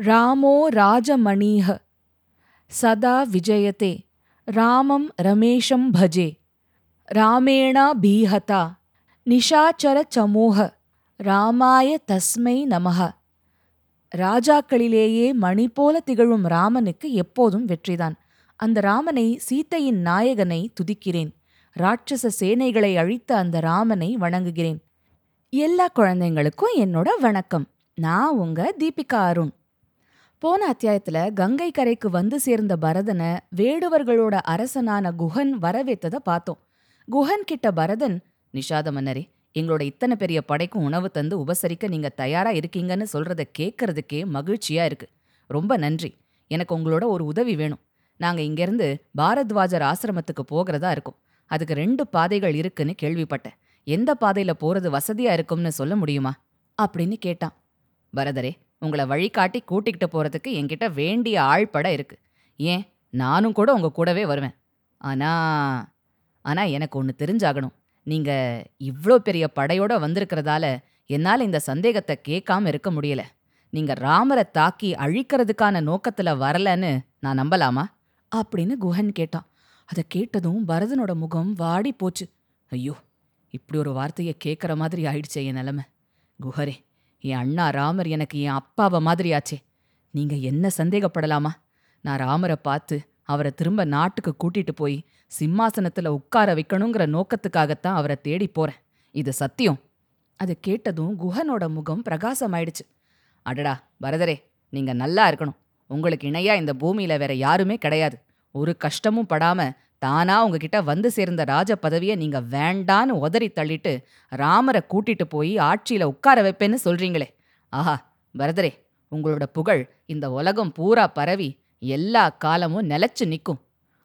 ராமோ ராஜமணீஹ. சதா விஜயதே. ராமம் ரமேஷம் பஜே. ராமேணா பீஹதா. நிஷாச்சர நிஷாச்சரச்சமூக ராமாய தஸ்மை நமக ராஜாக்களிலேயே மணி போல திகழும் ராமனுக்கு எப்போதும் வெற்றிதான். அந்த ராமனை சீத்தையின் நாயகனை துதிக்கிறேன். ராட்சச சேனைகளை அழித்த அந்த ராமனை வணங்குகிறேன். எல்லா குழந்தைங்களுக்கும் என்னோட வணக்கம். நான் உங்க தீபிகா அருண். போன அத்தியாயத்துல கங்கை கரைக்கு வந்து சேர்ந்த பரதனை வேடுவர்களோட அரசனான குஹன் வரவேத்தத பார்த்தோம். குஹன் கிட்ட பரதன் நிஷாத மன்னரே எங்களோட இத்தனை பெரிய படைக்கும் உணவு தந்து உபசரிக்க நீங்க தயாரா இருக்கீங்கன்னு சொல்றத கேட்கறதுக்கே மகிழ்ச்சியா இருக்கு. ரொம்ப நன்றி. எனக்கு உங்களோட ஒரு உதவி வேணும். நாங்க இங்கிருந்து பாரத்வாஜர் ஆசிரமத்துக்கு போகிறதா இருக்கோம். அதுக்கு ரெண்டு பாதைகள் இருக்குன்னு கேள்விப்பட்டேன். எந்த பாதையில போறது வசதியா இருக்கும்னு சொல்ல முடியுமா? அப்படின்னு கேட்டான். பரதரே உங்களை வழிகாட்டி கூட்டிக்கிட்டு போறதுக்கு என்கிட்ட வேண்டிய ஆள்பட இருக்கு. ஏன்? நானும் கூட உங்க கூடவே வருவேன். ஆனா ஆனா எனக்கு ஒன்று தெரிஞ்சாகணும். நீங்க இவ்ளோ பெரிய படையோட வந்திருக்கிறதால என்னால இந்த சந்தேகத்தை கேட்காம இருக்க முடியல. நீங்க ராமரை தாக்கி அழிக்கிறதுக்கான நோக்கத்துல வரலன்னு நான் நம்பலாமா? அப்படின்னு குஹன் கேட்டான். அதை கேட்டதும் பரதனோட முகம் வாடி போச்சு. ஐயோ இப்படி ஒரு வார்த்தையை கேட்குற மாதிரி ஆயிடுச்சே என் நிலமை. குஹரே என் அண்ணா ராமர் எனக்கு என் அப்பாவை மாதிரியாச்சே. நீங்க என்ன சந்தேகப்படலாமா? நான் ராமரை பார்த்து அவரை திரும்ப நாட்டுக்கு கூட்டிட்டு போய் சிம்மாசனத்துல உட்கார வைக்கணுங்கிற நோக்கத்துக்காகத்தான் அவரை தேடி போறேன். இது சத்தியம். அதை கேட்டதும் குஹனோட முகம் பிரகாசமாயிடுச்சு. அடடா பரதரே நீங்க நல்லா இருக்கணும். உங்களுக்கு இணையா இந்த பூமியில வேற யாருமே கிடையாது. ஒரு கஷ்டமும் படாம தானா உங்ககிட்ட வந்து சேர்ந்த ராஜ பதவியை நீங்க வேண்டான்னு உதறி தள்ளிட்டு ராமரை கூட்டிட்டு போய் ஆட்சியில உட்கார வைப்பேன்னு சொல்றீங்களே. ஆஹா பரதரே உங்களோட புகழ் இந்த உலகம் பூரா பரவி எல்லா காலமும் நிலைச்சு நிற்கும்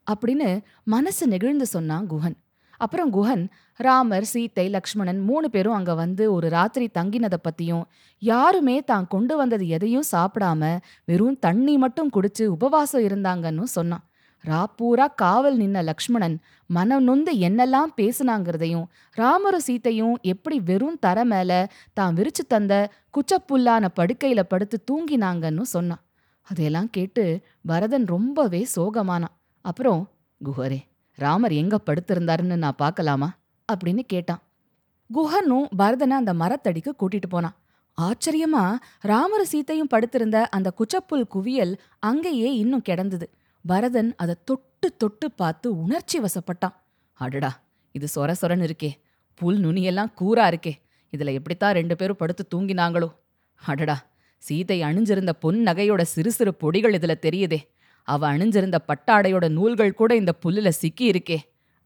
அப்படின்னு மனசு நெகிழ்ந்து சொன்னான் குஹன். அப்புறம் குஹன் ராமர் சீத்தை லக்ஷ்மணன் மூணு பேரும் அங்க வந்து ஒரு ராத்திரி தங்கினதை பத்தியும் யாருமே தான் கொண்டு வந்தது எதையும் சாப்பிடாம வெறும் தண்ணி மட்டும் குடிச்சு உபவாசம் இருந்தாங்கன்னு சொன்னான். ராப்பூரா காவல் நின்ன லக்ஷ்மணன் மனம் நொந்து என்னெல்லாம் பேசுனாங்கிறதையும் ராமரும் சீத்தையும் எப்படி வெறும் தர மேல தான் விரிச்சு தந்த குச்சப்புல்லான படுக்கையில படுத்து தூங்கினாங்கன்னு சொன்னான். அதையெல்லாம் கேட்டு பரதன் ரொம்பவே சோகமானான். அப்புறம் குஹரே ராமர் எங்க படுத்திருந்தாருன்னு நான் பார்க்கலாமா? அப்படின்னு கேட்டான். குஹனும் பரதனை அந்த மரத்தடிக்கு கூட்டிட்டு போனான். ஆச்சரியமா ராமர சீத்தையும் படுத்திருந்த அந்த குச்சப்புல் குவியல் அங்கேயே இன்னும் கிடந்தது. பரதன் அதை தொட்டு தொட்டு பார்த்து உணர்ச்சி வசப்பட்டான். அடடா இது சொர சொரன்னு இருக்கே. புல் நுனியெல்லாம் கூரா இருக்கே. இதுல எப்படித்தான் ரெண்டு பேரும் படுத்து தூங்கினாங்களோ. அடடா சீதை அணிஞ்சிருந்த பொன் நகையோட சிறு சிறு பொடிகள் இதுல தெரியுதே. அவ அணிஞ்சிருந்த பட்டாடையோட நூல்கள் கூட இந்த புல்லுல சிக்கி இருக்கே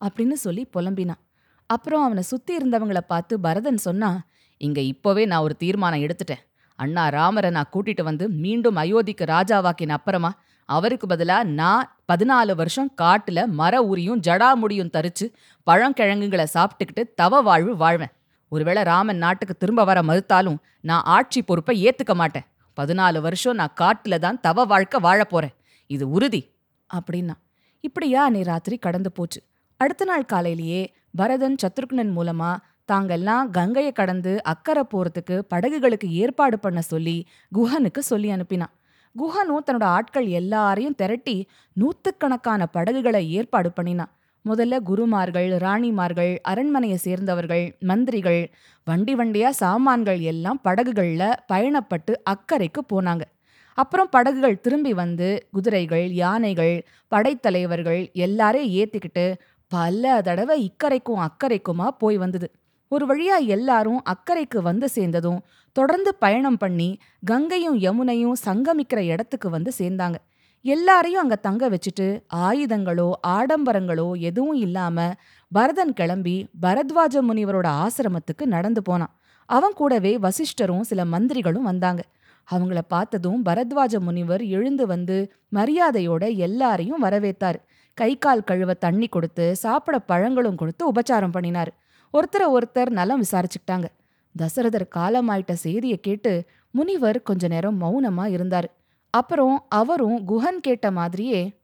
அப்படின்னு சொல்லி புலம்பினான். அப்புறம் அவனை சுத்தி இருந்தவங்கள பார்த்து பரதன் சொன்னா இங்க இப்போவே நான் ஒரு தீர்மானம் எடுத்துட்டேன். அண்ணா ராமரை நான் கூட்டிட்டு வந்து மீண்டும் அயோத்திக்கு ராஜாவாக்கின அப்புறமா அவருக்கு பதிலா நான் பதினாலு வருஷம் காட்டுல மர உரியும் ஜடாமுடியும் தரிச்சு பழங்கிழங்குகளை சாப்பிட்டுக்கிட்டு தவ வாழ்வு வாழ்வேன். ஒருவேளை ராமன் நாட்டுக்கு திரும்ப வர மறுத்தாலும் நான் ஆட்சி பொறுப்பை ஏத்துக்க மாட்டேன். பதினாலு வருஷம் நான் காட்டுல தான் தவ வாழ்க்கை வாழப் போறேன். இது உறுதி. அப்படின்னா இப்படியா அன்னை ராத்திரி கடந்து போச்சு. அடுத்த நாள் காலையிலேயே பரதன் சத்ருக்னன் மூலமா தாங்கெல்லாம் கங்கையை கடந்து அக்கறை போறதுக்கு படகுகளுக்கு ஏற்பாடு பண்ண சொல்லி குஹனுக்கு சொல்லி அனுப்பினான். குஹனும் தன்னோட ஆட்கள் எல்லாரையும் திரட்டி நூத்துக்கணக்கான படகுகளை ஏற்பாடு பண்ணினான் முதல்ல குருமார்கள் ராணிமார்கள் அரண்மனையை சேர்ந்தவர்கள் மந்திரிகள் வண்டி வண்டியா சாமான்கள் எல்லாம் படகுகள்ல பயணப்பட்டு அக்கறைக்கு போனாங்க. அப்புறம் படகுகள் திரும்பி வந்து குதிரைகள் யானைகள் படைத்தலைவர்கள் எல்லாரையும் ஏற்றிக்கிட்டு பல தடவை இக்கரைக்கும் அக்கறைக்குமா போய் வந்தது. ஒரு வழியா எல்லாரும் அக்கறைக்கு வந்து சேர்ந்ததும் தொடர்ந்து பயணம் பண்ணி கங்கையும் யமுனையும் சங்கமிக்கிற இடத்துக்கு வந்து சேர்ந்தாங்க. எல்லாரையும் அங்க தங்க வச்சுட்டு ஆயுதங்களோ ஆடம்பரங்களோ எதுவும் இல்லாம பரதன் கிளம்பி பரத்வாஜ முனிவரோட ஆசிரமத்துக்கு நடந்து போனான். அவன் கூடவே வசிஷ்டரும் சில மந்திரிகளும் வந்தாங்க. அவங்கள பார்த்ததும் பரத்வாஜ முனிவர் எழுந்து வந்து மரியாதையோட எல்லாரையும் வரவேத்தார். கை கால் கழுவ தண்ணி கொடுத்து சாப்பிட பழங்களும் கொடுத்து உபச்சாரம் பண்ணினார். ஒருத்தரை ஒருத்தர் நலம் விசாரிச்சுக்கிட்டாங்க. தசரதர் காலமாயிட்ட செய்தியை கேட்டு முனிவர் கொஞ்ச நேரம் மௌனமா இருந்தாரு. அப்புறம் அவரும் குஹன் கேட்ட மாதிரியே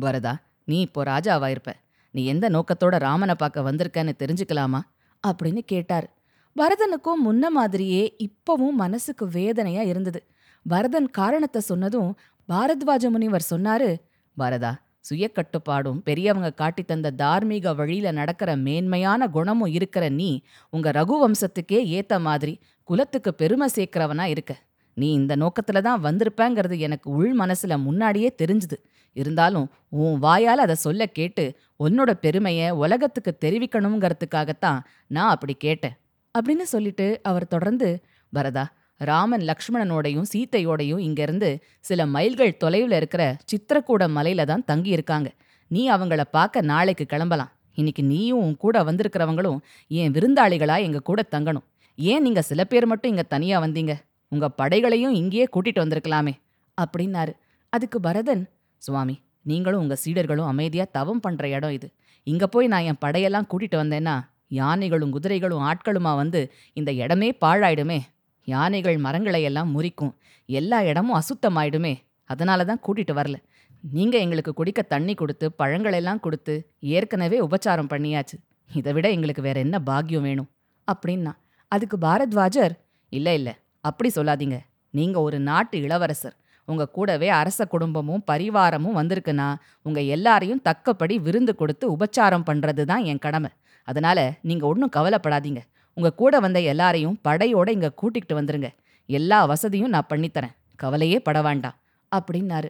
பரதா நீ இப்போ ராஜாவா இருப்ப. நீ எந்த நோக்கத்தோட ராமனை பார்க்க வந்திருக்கன்னு தெரிஞ்சுக்கலாமா? அப்படின்னு கேட்டார். பரதனுக்கும் முன்ன மாதிரியே இப்பவும் மனசுக்கு வேதனையா இருந்தது. பரதன் காரணத்தை சொன்னதும் பாரத்வாஜ முனிவர் சொன்னாரு பரதா சுயக்கட்டுப்பாடும் பெரியவங்க காட்டி தந்த தார்மீக வழியில நடக்கிற மேன்மையான குணமும் இருக்கிற நீ உங்க ரகுவம்சத்துக்கே ஏத்த மாதிரி குலத்துக்கு பெருமை சேர்க்கிறவனா இருக்க. நீ இந்த நோக்கத்துல தான் வந்திருப்பேங்கிறது எனக்கு உள் மனசுல முன்னாடியே தெரிஞ்சுது. இருந்தாலும் உன் வாயால் அதை சொல்ல கேட்டு உன்னோட பெருமைய உலகத்துக்கு தெரிவிக்கணுங்கிறதுக்காகத்தான் நான் அப்படி கேட்டேன் அப்படின்னு சொல்லிட்டு அவர் தொடர்ந்து பரதா ராமன் லக்ஷ்மணனோடையும் சீத்தையோடையும் இங்கிருந்து சில மைல்கள் தொலைவில் இருக்கிற சித்திரக்கூட மலையில தான் தங்கி இருக்காங்க நீ அவங்கள பார்க்க நாளைக்கு கிளம்பலாம். இன்னைக்கு நீயும் உன் கூட வந்திருக்கிறவங்களும் என் விருந்தாளிகளா எங்க கூட தங்கணும். ஏன் நீங்க சில பேர் மட்டும் இங்க தனியா வந்தீங்க? உங்க படைகளையும் இங்கேயே கூட்டிட்டு வந்திருக்கலாமே அப்படின்னாரு. அதுக்கு பரதன் சுவாமி நீங்களும் உங்க சீடர்களும் அமைதியா தவம் பண்ற இடம் இது. இங்க போய் நான் என் படையெல்லாம் கூட்டிட்டு வந்தேன்னா யானைகளும் குதிரைகளும் ஆட்களுமா வந்து இந்த இடமே பாழாயிடுமே. யானைகள் மரங்களை எல்லாம் முறிக்கும். எல்லா இடமும் அசுத்தமாயிடுமே. அதனால தான் கூட்டிட்டு வரல. நீங்க எங்களுக்கு குடிக்க தண்ணி கொடுத்து பழங்களெல்லாம் கொடுத்து ஏற்கனவே உபச்சாரம் பண்ணியாச்சு. இதை விட எங்களுக்கு வேற என்ன பாக்கியம் வேணும்? அப்படின்னா அதுக்கு பாரத்வாஜர் இல்ல இல்ல அப்படி சொல்லாதீங்க. நீங்க ஒரு நாட்டு இளவரசர். உங்க கூடவே அரச குடும்பமும் பரிவாரமும் வந்திருக்குன்னா உங்க எல்லாரையும் தக்கப்படி விருந்து கொடுத்து உபச்சாரம் பண்றது தான் என் கடமை. அதனால நீங்க ஒன்றும் கவலைப்படாதீங்க. உங்க கூட வந்த எல்லாரையும் படையோட இங்க கூட்டிகிட்டு வந்துருங்க. எல்லா வசதியும் நான் பண்ணித்தரேன். கவலையே பட வேண்டாம் அப்படின்னாரு.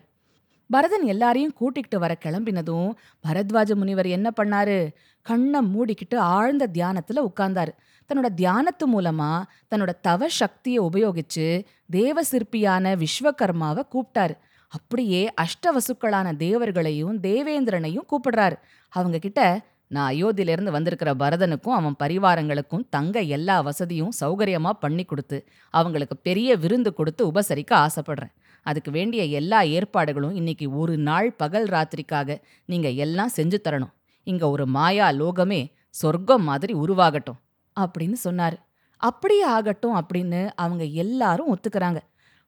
பரதன் எல்லாரையும் கூட்டிகிட்டு வர கிளம்பினதும் பரத்வாஜ முனிவர் என்ன பண்ணாரு? கண்ணை மூடிக்கிட்டு ஆழ்ந்த தியானத்துல உட்கார்ந்தாரு. தன்னோட தியானத்து மூலமா தன்னோட தவ சக்தியை உபயோகிச்சு தேவ சிற்பியான விஸ்வகர்மாவை கூப்பிட்டாரு. அப்படியே அஷ்டவசுக்களான தேவர்களையும் தேவேந்திரனையும் கூப்பிடுறாரு. அவங்க கிட்ட நான் அயோத்தியிலேருந்து வந்திருக்கிற பரதனுக்கும் அவன் பரிவாரங்களுக்கும் தங்க எல்லா வசதியும் சௌகரியமா பண்ணி கொடுத்து அவங்களுக்கு பெரிய விருந்து கொடுத்து உபசரிக்க ஆசைப்படுறேன். அதுக்கு வேண்டிய எல்லா ஏற்பாடுகளும் இன்னைக்கு ஒரு நாள் பகல் ராத்திரிக்காக நீங்கள் எல்லாம் செஞ்சு தரணும். இங்க ஒரு மாயா லோகமே சொர்க்கம் மாதிரி உருவாகட்டும் அப்படின்னு சொன்னாரு. அப்படியே ஆகட்டும் அப்படின்னு அவங்க எல்லாரும் ஒத்துக்கிறாங்க.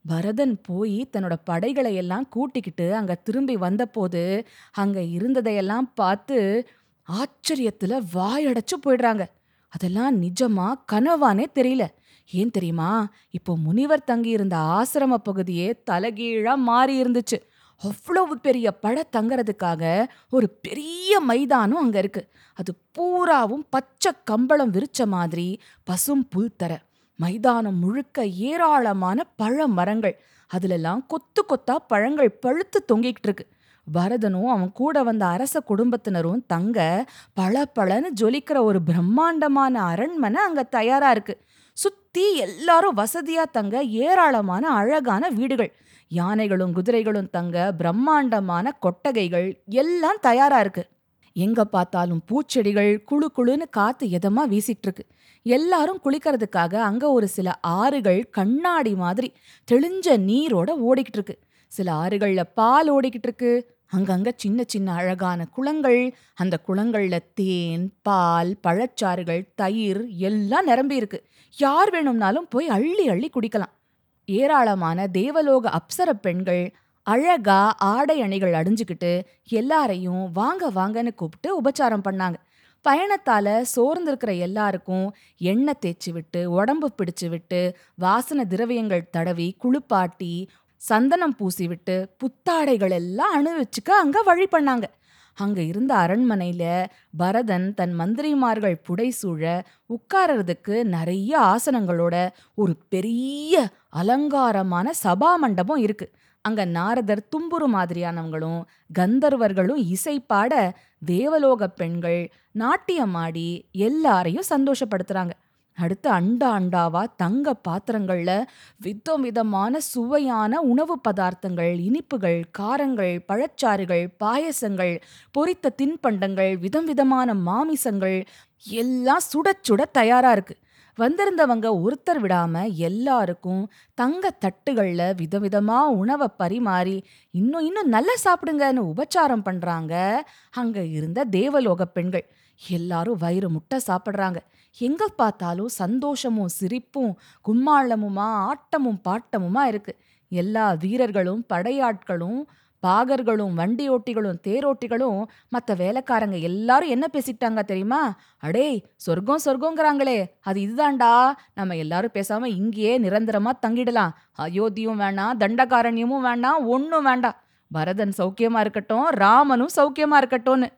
பரதன் போய் தன்னோட படைகளை எல்லாம் கூட்டிக்கிட்டு அங்க திரும்பி வந்தபோது அங்கே இருந்ததையெல்லாம் பார்த்து ஆச்சரியத்துல வாயடைச்சு போயிடுறாங்க. அதெல்லாம் நிஜமா கனவானே தெரியல. ஏன் தெரியுமா? இப்போ முனிவர் தங்கியிருந்த ஆசிரம பகுதியே தலகீழா மாறி இருந்துச்சு. அவ்வளவு பெரிய பட தங்கறதுக்காக ஒரு பெரிய மைதானம் அங்க இருக்கு. அது பூராவும் பச்சை கம்பளம் விரிச்ச மாதிரி பசும் புல் தர. மைதானம் முழுக்க ஏராளமான பழ மரங்கள். அதுலெல்லாம் கொத்து கொத்தா பழங்கள் பழுத்து தொங்கிக்கிட்டு இருக்கு. பரதனும் அவன் கூட வந்த அரச குடும்பத்தினரும் தங்க பல பழன்னு ஜொலிக்கிற ஒரு பிரம்மாண்டமான அரண்மனை அங்க தயாரா இருக்கு. சுத்தி எல்லாரும் வசதியா தங்க ஏராளமான அழகான வீடுகள். யானைகளும் குதிரைகளும் தங்க பிரம்மாண்டமான கொட்டகைகள் எல்லாம் தயாரா இருக்கு. எங்க பார்த்தாலும் பூச்செடிகள் குழு குழுன்னு காத்து எதமா வீசிட்டு இருக்கு எல்லாரும் குளிக்கிறதுக்காக அங்க ஒரு சில ஆறுகள் கண்ணாடி மாதிரி தெளிஞ்ச நீரோட ஓடிக்கிட்டு இருக்கு சில ஆறுகள்ல பால் ஓடிக்கிட்டு இருக்கு அங்கங்க சின்ன சின்ன அழகான குளங்கள். அந்த குளங்கள்ல தேன் பால் பழச்சாறுகள் தயிர் எல்லாம் நிரம்பி இருக்கு யார் வேணும்னாலும் போய் அள்ளி அள்ளி குடிக்கலாம். ஏராளமான தேவலோக அப்சர பெண்கள் அழகா ஆடை அணிகள் அடிஞ்சுக்கிட்டு எல்லாரையும் வாங்க வாங்கன்னு கூப்பிட்டு உபச்சாரம் பண்ணாங்க. பயணத்தால சோர்ந்திருக்கிற எல்லாருக்கும் எண்ணெய் தேய்ச்சி விட்டு உடம்பு பிடிச்சு விட்டு வாசன திரவியங்கள் தடவி குளிப்பாட்டி சந்தனம் பூசிவிட்டு புத்தாடைகள் எல்லாம் அணிவிச்சுக்க அங்க வழி பண்ணாங்க. அங்க இருந்த அரண்மனையில பரதன் தன் மந்திரிமார்கள் புடைசூழ உட்காரறதுக்கு நிறைய ஆசனங்களோட ஒரு பெரிய அலங்காரமான சபா மண்டபம் இருக்கு. அங்க நாரதர் தும்புரு மாதிரியானவங்களும் கந்தர்வர்களும் இசை பாட தேவலோக பெண்கள் நாட்டியமாடி எல்லாரையும் சந்தோஷப்படுத்துறாங்க. அடுத்து அண்டா அண்டாவா தங்க பாத்திரங்கள்ல விதம் விதமான சுவையான உணவு பதார்த்தங்கள் இனிப்புகள் காரங்கள் பழச்சாறுகள் பாயசங்கள் பொரித்த தின்பண்டங்கள் விதம் விதமான மாமிசங்கள் எல்லாம் சுட சுட தயாரா இருக்கு. வந்திருந்தவங்க ஒருத்தர் விடாம எல்லாருக்கும் தங்க தட்டுகள்ல விதவிதமா உணவை பரிமாறி இன்னும் இன்னும் நல்லா சாப்பிடுங்கன்னு உபச்சாரம் பண்றாங்க. அங்க இருந்த தேவலோக பெண்கள் எல்லாரும் வயிறு முட்டை சாப்பிட்றாங்க. எங்க பார்த்தாலும் சந்தோஷமும் சிரிப்பும் கும்மாளமுமா ஆட்டமும் பாட்டமுமா இருக்கு. எல்லா வீரர்களும் படையாட்களும் பாகர்களும் வண்டியோட்டிகளும் தேரோட்டிகளும் மற்ற வேலைக்காரங்க எல்லாரும் என்ன பேசிக்கிட்டாங்க தெரியுமா? அடேய் சொர்க்கம் சொர்க்கங்கிறாங்களே அது இதுதான்டா. நம்ம எல்லாரும் பேசாம இங்கேயே நிரந்தரமா தங்கிடலாம். அயோத்தியும் வேணாம் தண்டகாரண்யமும் வேண்டாம் ஒன்னும் வேண்டாம். பரதன் சௌக்கியமா இருக்கட்டும் ராமனும் சௌக்கியமா இருக்கட்டும்னு.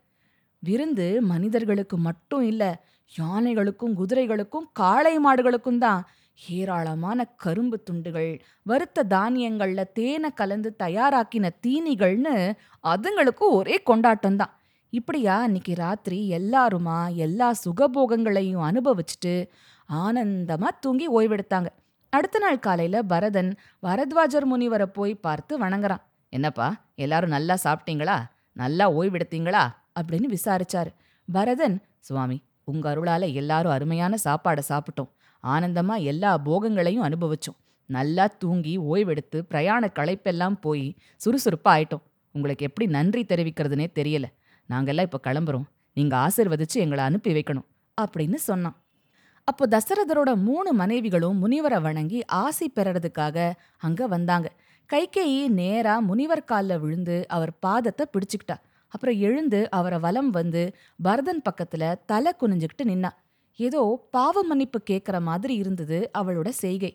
விருந்து மனிதர்களுக்கு மட்டும் இல்லை யானைகளுக்கும் குதிரைகளுக்கும் காளை மாடுகளுக்கும் தான் ஏராளமான கரும்பு துண்டுகள் வறுத்த தானியங்கள்ல தேனை கலந்து தயாராக்கின தீனிகள்னு அதுங்களுக்கும் ஒரே கொண்டாட்டம் தான். இப்படியா அன்னைக்கு ராத்திரி எல்லாருமா எல்லா சுகபோகங்களையும் அனுபவிச்சுட்டு ஆனந்தமா தூங்கி ஓய்வெடுத்தாங்க. அடுத்த நாள் காலையில பரதன் வரத்வாஜர் முனிவரை போய் பார்த்து வணங்குறான். என்னப்பா எல்லாரும் நல்லா சாப்பிட்டீங்களா? நல்லா ஓய்வெடுத்தீங்களா? அப்படின்னு விசாரிச்சாரு. பரதன் சுவாமி உங்க அருளால எல்லாரும் அருமையான சாப்பாடை சாப்பிட்டோம். ஆனந்தமா எல்லா போகங்களையும் அனுபவிச்சோம். நல்லா தூங்கி ஓய்வெடுத்து பிரயாண களைப்பெல்லாம் போய் சுறுசுறுப்பா ஆயிட்டோம். உங்களுக்கு எப்படி நன்றி தெரிவிக்கிறதுனே தெரியல. நாங்கெல்லாம் இப்போ கிளம்புறோம். நீங்க ஆசிர்வதிச்சு எங்களை அனுப்பி வைக்கணும் அப்படின்னு சொன்னான். அப்போ தசரதரோட மூணு மனைவிகளும் முனிவரை வணங்கி ஆசி பெறறதுக்காக அங்க வந்தாங்க. கைகேயி நேரா முனிவர் காலில் விழுந்து அவர் பாதத்தை பிடிச்சுக்கிட்டா. அப்புறம் எழுந்து அவரை வலம் வந்து பரதன் பக்கத்துல தலை குனிஞ்சுக்கிட்டு நின்னா. ஏதோ பாவ மன்னிப்பு கேட்குற மாதிரி இருந்தது அவளோட செய்கை.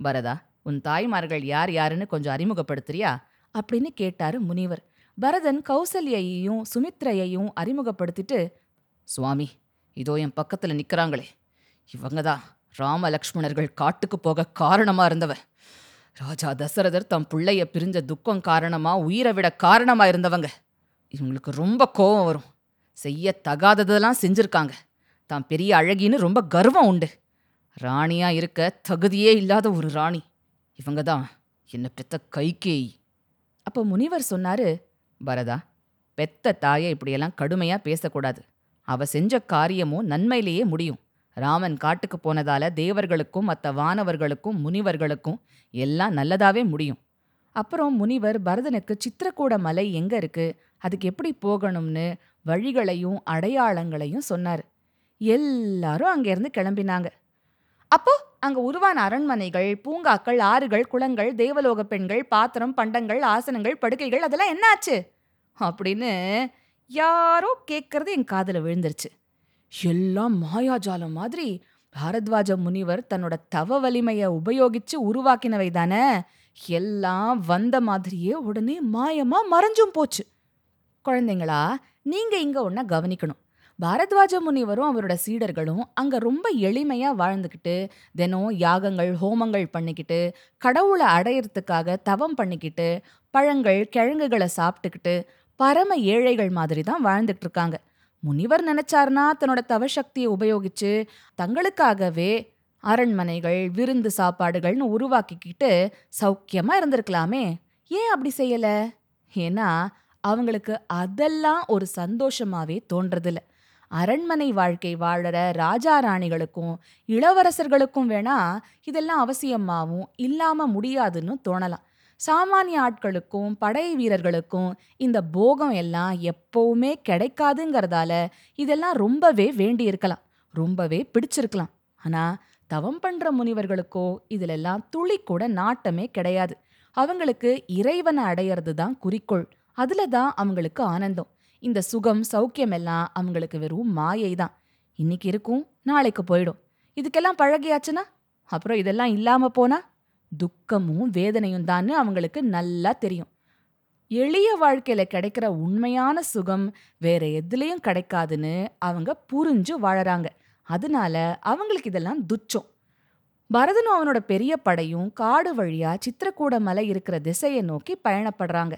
பரதா உன் தாய்மார்கள் யார் யாருன்னு கொஞ்சம் அறிமுகப்படுத்துறியா? அப்படின்னு கேட்டாரு முனிவர். பரதன் கௌசல்யையும் சுமித்ரையையும் அறிமுகப்படுத்திட்டு சுவாமி இதோ என் பக்கத்துல நிக்கிறாங்களே. இவங்க தான் ராம லக்ஷ்மணர்கள் காட்டுக்கு போக காரணமா இருந்தவ. ராஜா தசரதர் தம் பிள்ளைய பிரிஞ்ச துக்கம் காரணமா உயிரை விட காரணமா இருந்தவங்க. இவங்களுக்கு ரொம்ப கோபம் வரும். செய்ய தகாததெல்லாம் செஞ்சிருக்காங்க. தான் பெரிய அழகின்னு ரொம்ப கர்வம் உண்டு. ராணியா இருக்க தகுதியே இல்லாத ஒரு ராணி. இவங்க தான் என்ன பெத்த கைகேயி. அப்போ முனிவர் சொன்னாரு பரதா பெத்த தாயை இப்படியெல்லாம் கடுமையா பேசக்கூடாது. அவ செஞ்ச காரியமும் நன்மையிலேயே முடியும். ராமன் காட்டுக்கு போனதால தேவர்களுக்கும் மற்ற வானவர்களுக்கும் முனிவர்களுக்கும் எல்லாம் நல்லதாவே முடியும். அப்புறம் முனிவர் பரதனுக்கு சித்திரக்கூட மலை எங்க இருக்கு? அதுக்கு எப்படி போகணும்னு வழிகளையும் அடையாளங்களையும் சொன்னார். எல்லாரும் அங்கேருந்து கிளம்பினாங்க. அப்போ அங்க உருவான அரண்மனைகள் பூங்காக்கள் ஆறுகள் குளங்கள் தேவலோக பெண்கள் பாத்திரம் பண்டங்கள் ஆசனங்கள் படுக்கைகள் அதெல்லாம் என்னாச்சு அப்படின்னு யாரோ கேட்கறது என் காதுல விழுந்துருச்சு. எல்லாம் மாயாஜாலம் மாதிரி பாரத்வாஜ முனிவர் தன்னோட தவ வலிமையை உபயோகிச்சு உருவாக்கினவை தானே எல்லாம் வந்த மாதிரியே உடனே மாயமா மறைஞ்சும் போச்சு. குழந்தைங்களா நீங்கள் இங்கே ஒன்றை கவனிக்கணும். பாரத்வாஜ முனிவரும் அவரோட சீடர்களும் அங்க ரொம்ப எளிமையாக வாழ்ந்துக்கிட்டு தினம் யாகங்கள் ஹோமங்கள் பண்ணிக்கிட்டு கடவுளை அடையிறதுக்காக தவம் பண்ணிக்கிட்டு பழங்கள் கிழங்குகளை சாப்பிட்டுக்கிட்டு பரம ஏழைகள் மாதிரி தான் வாழ்ந்துட்டு இருக்காங்க. முனிவர் நினைச்சார்னா தன்னோட தவசக்தியை உபயோகிச்சு தங்களுக்காகவே அரண்மனைகள் விருந்து சாப்பாடுகள்னு உருவாக்கிக்கிட்டு சௌக்கியமாக இருந்திருக்கலாமே. ஏன் அப்படி செய்யல? ஏன்னா அவங்களுக்கு அதெல்லாம் ஒரு சந்தோஷமாவே தோன்றதில்ல. அரண்மனை வாழ்க்கை வாழற ராஜா ராணிகளுக்கும் இளவரசர்களுக்கும் வேணா இதெல்லாம் அவசியமாவும் இல்லாம முடியாதுன்னு தோணலாம். சாமானிய ஆட்களுக்கும் படை வீரர்களுக்கும் இந்த போகம் எல்லாம் எப்பவுமே கிடைக்காதுங்கிறதால இதெல்லாம் ரொம்பவே வேண்டியிருக்கலாம். ரொம்பவே பிடிச்சிருக்கலாம். ஆனா தவம் பண்ற முனிவர்களுக்கோ இதிலெல்லாம் துளி கூட நாட்டமே கிடையாது. அவங்களுக்கு இறைவனை அடையிறது தான் குறிக்கோள். அதுல தான் அவங்களுக்கு ஆனந்தம். இந்த சுகம் சௌக்கியம் எல்லாம் அவங்களுக்கு வெறும் மாயை தான் இன்னைக்கு இருக்கும் நாளைக்கு போயிடும். இதுக்கெல்லாம் பழகியாச்சுன்னா? அப்புறம் இதெல்லாம் இல்லாம போனா? துக்கமும் வேதனையும் தான்னு அவங்களுக்கு நல்லா தெரியும். எளிய வாழ்க்கையில கிடைக்கிற உண்மையான சுகம் வேற எதுலயும் கிடைக்காதுன்னு அவங்க புரிஞ்சு வாழறாங்க. அதனால அவங்களுக்கு இதெல்லாம் துச்சம். பரதனும் அவனோட பெரிய படையும் காடு வழியா சித்திரக்கூட மலை இருக்கிற திசையை நோக்கி பயணப்படுறாங்க.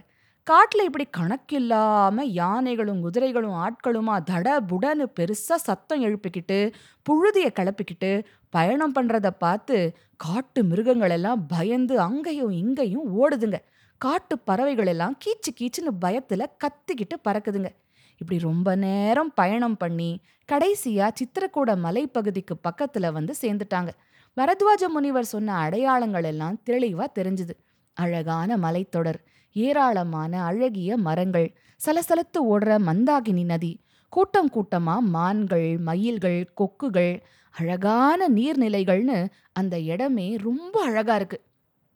காட்டில் இப்படி கணக்கில்லாம யானைகளும் குதிரைகளும் ஆட்களுமா தட புடன்னு பெருசா சத்தம் எழுப்பிக்கிட்டு புழுதியை கிளப்பிக்கிட்டு பயணம் பண்றத பார்த்து காட்டு மிருகங்கள் எல்லாம் பயந்து அங்கேயும் இங்கேயும் ஓடுதுங்க. காட்டு பறவைகள் எல்லாம் கீச்சு கீச்சுன்னு பயத்துல கத்திக்கிட்டு பறக்குதுங்க. இப்படி ரொம்ப நேரம் பயணம் பண்ணி கடைசியா சித்திரக்கூட மலைப்பகுதிக்கு பக்கத்துல வந்து சேர்ந்துட்டாங்க. பரத்வாஜ முனிவர் சொன்ன அடையாளங்கள் எல்லாம் தெளிவா தெரிஞ்சுது. அழகான மலைத்தொடர். ஏராளமான அழகிய மரங்கள் சலசலத்து ஓடுற மந்தாகினி நதி கூட்டம் கூட்டமா மான்கள் மயில்கள் கொக்குகள் அழகான நீர்நிலைகள்னு அந்த இடமே ரொம்ப அழகா இருக்கு.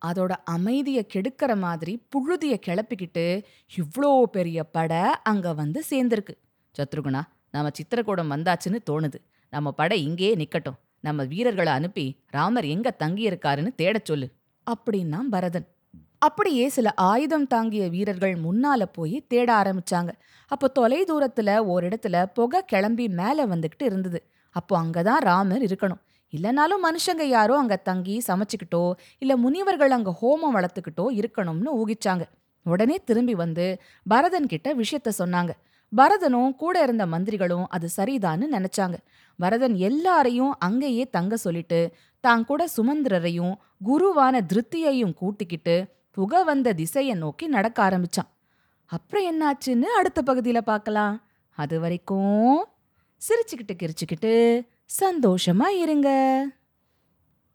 அதோட அமைதிய கெடுக்கிற மாதிரி புழுதிய கிளப்பிக்கிட்டு இவ்ளோ பெரிய படை அங்க வந்து சேர்ந்திருக்கு. சத்ருகுணா நம்ம சித்திரக்கூடம் வந்தாச்சுன்னு தோணுது. நம்ம படை இங்கேயே நிக்கட்டும். நம்ம வீரர்களை அனுப்பி ராமர் எங்க தங்கியிருக்காருன்னு தேடச் சொல்லு. அப்படின்னா பரதன். அப்படியே சில ஆயுதம் தாங்கிய வீரர்கள் முன்னால போய் தேட ஆரம்பிச்சாங்க. அப்போ தொலை தூரத்துல ஓரிடத்துல புகை கிளம்பி மேல வந்துகிட்டு இருந்தது. அப்போ அங்கதான் ராமர் இருக்கணும். இல்லைனாலும் மனுஷங்க யாரோ அங்க தங்கி சமைச்சுக்கிட்டோ இல்ல முனிவர்கள் அங்க ஹோமம் வளர்த்துக்கிட்டோ இருக்கணும்னு ஊகிச்சாங்க. உடனே திரும்பி வந்து பரதன் கிட்ட விஷயத்த சொன்னாங்க. பரதனும் கூட இருந்த மந்திரிகளும் அது சரிதான்னு நினைச்சாங்க. பரதன் எல்லாரையும் அங்கேயே தங்க சொல்லிட்டு தான் கூட சுமந்திரரையும் குருவான திருப்தியையும் கூட்டிக்கிட்டு புகை வந்த திசையை நோக்கி நடக்க ஆரம்பிச்சான். அப்புறம் என்னாச்சுன்னு அடுத்த பகுதியில பார்க்கலாம். அது வரைக்கும் சிரிச்சுக்கிட்டு கிரிச்சுக்கிட்டு சந்தோஷமா இருங்க.